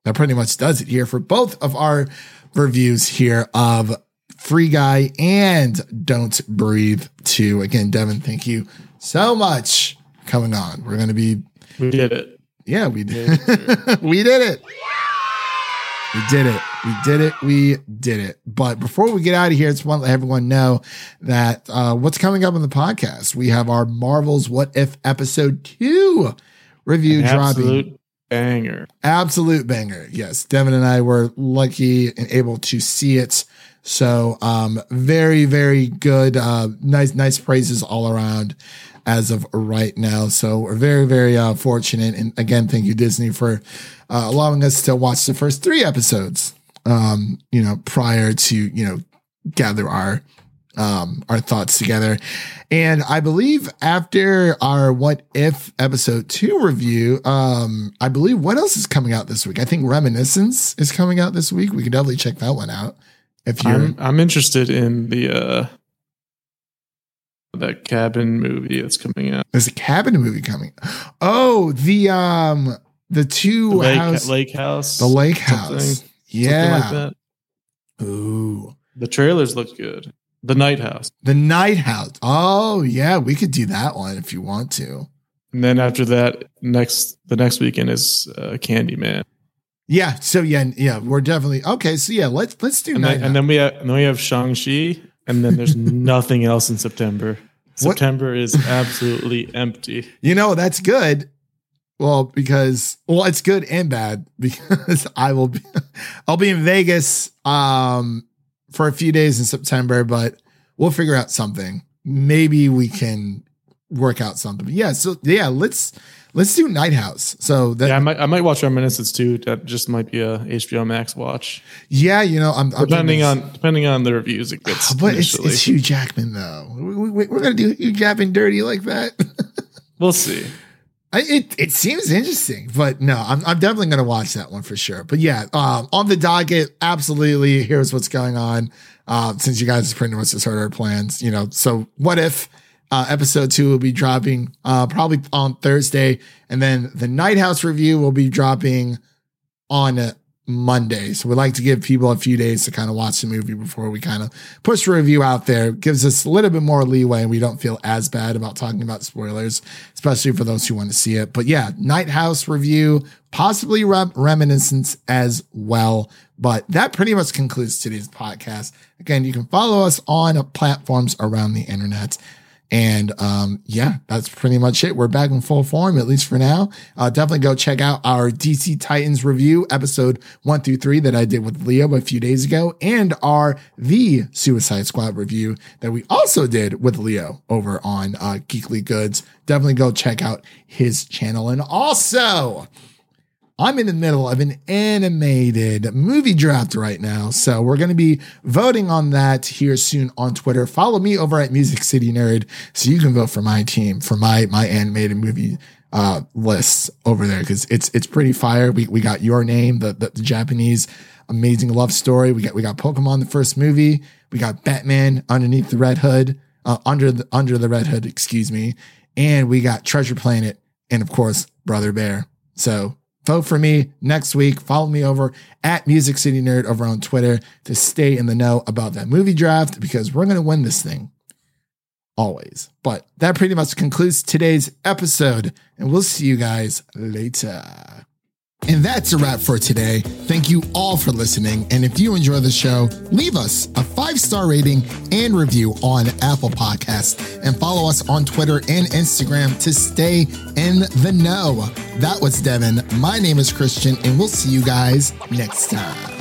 that pretty much does it here for both of our reviews here of Free Guy and Don't Breathe 2. Again, Devin, thank you so much for coming on. We're going to be, We did it. yeah, we did. we did it. We did it. We did it. We did it. But before we get out of here, I just want to let everyone know that uh, what's coming up on the podcast. We have our Marvel's What If episode two review An dropping. absolute banger. Absolute banger. Yes. Devin and I were lucky and able to see it. So, um, very, very good. Uh, nice, nice praises all around as of right now. So we're very, very, uh, fortunate. And again, thank you, Disney, for, uh, allowing us to watch the first three episodes, um, you know, prior to, you know, gather our, um, our thoughts together. And I believe after our What If episode two review, um, I believe what else is coming out this week? I think Reminiscence is coming out this week. We can definitely check that one out. If you're, I'm I'm interested in the uh that cabin movie that's coming out. there's a cabin movie coming. Oh, the, um, the two The lake, house, lake house. the lake house. something Yeah. like that. Ooh. The trailers look good. The night house. The night house. Oh, yeah. We could do that one if you want to. And then after that, next the next weekend is uh, Candyman. Yeah. So yeah, yeah, we're definitely okay. So yeah, let's let's do And then, and then we have and then we have Shang Chi, and then there's nothing else in September. What- September is absolutely empty. You know, that's good. Well, because well, it's good and bad because I will be I'll be in Vegas um for a few days in September, but we'll figure out something. Maybe we can work out something. But yeah, so yeah, let's let's do Night House. So that Yeah, I might I might watch Reminiscence too. That just might be a HBO Max watch, Yeah, you know, I'm, I'm depending on depending on the reviews it gets. but it's, it's Hugh Jackman though. We, we, we're gonna do Hugh Jackman dirty like that. we'll see. I, it it seems interesting, but no, I'm I'm definitely gonna watch that one for sure. But yeah, um, on the docket, absolutely. Here's what's going on. Uh, since you guys pretty much just heard our plans, you know. So what if uh, episode two will be dropping uh, probably on Thursday, and then the Night House review will be dropping on Monday. So we like to give people a few days to kind of watch the movie before we kind of push the review out there. gives us a little bit more leeway and we don't feel as bad about talking about spoilers, especially for those who want to see it. But yeah, Night House review, possibly rem- reminiscence as well. But that pretty much concludes today's podcast. Again, you can follow us on platforms around the internet. And um, yeah, that's pretty much it. We're back in full form, at least for now. Uh, definitely go check out our DC Titans review, episode one through three that I did with Leo a few days ago, and our The Suicide Squad review that we also did with Leo over on uh, Geekly Goods. Definitely go check out his channel. And also, I'm in the middle of an animated movie draft right now. So we're going to be voting on that here soon on Twitter. Follow me over at Music City Nerd so you can vote for my team for my, my animated movie uh lists over there because it's it's pretty fire. We we got your name, the, the the Japanese amazing love story. We got we got Pokemon the first movie. We got Batman underneath the red hood, uh, under the under the red hood, excuse me, and we got Treasure Planet, and of course Brother Bear. So vote for me next week. Follow me over at Music City Nerd over on Twitter to stay in the know about that movie draft because we're gonna win this thing always. But that pretty much concludes today's episode, and we'll see you guys later. And that's a wrap for today. Thank you all for listening. And if you enjoy the show, leave us a five star rating and review on Apple Podcasts and follow us on Twitter and Instagram to stay in the know. That was Devin. My name is Christian, and we'll see you guys next time.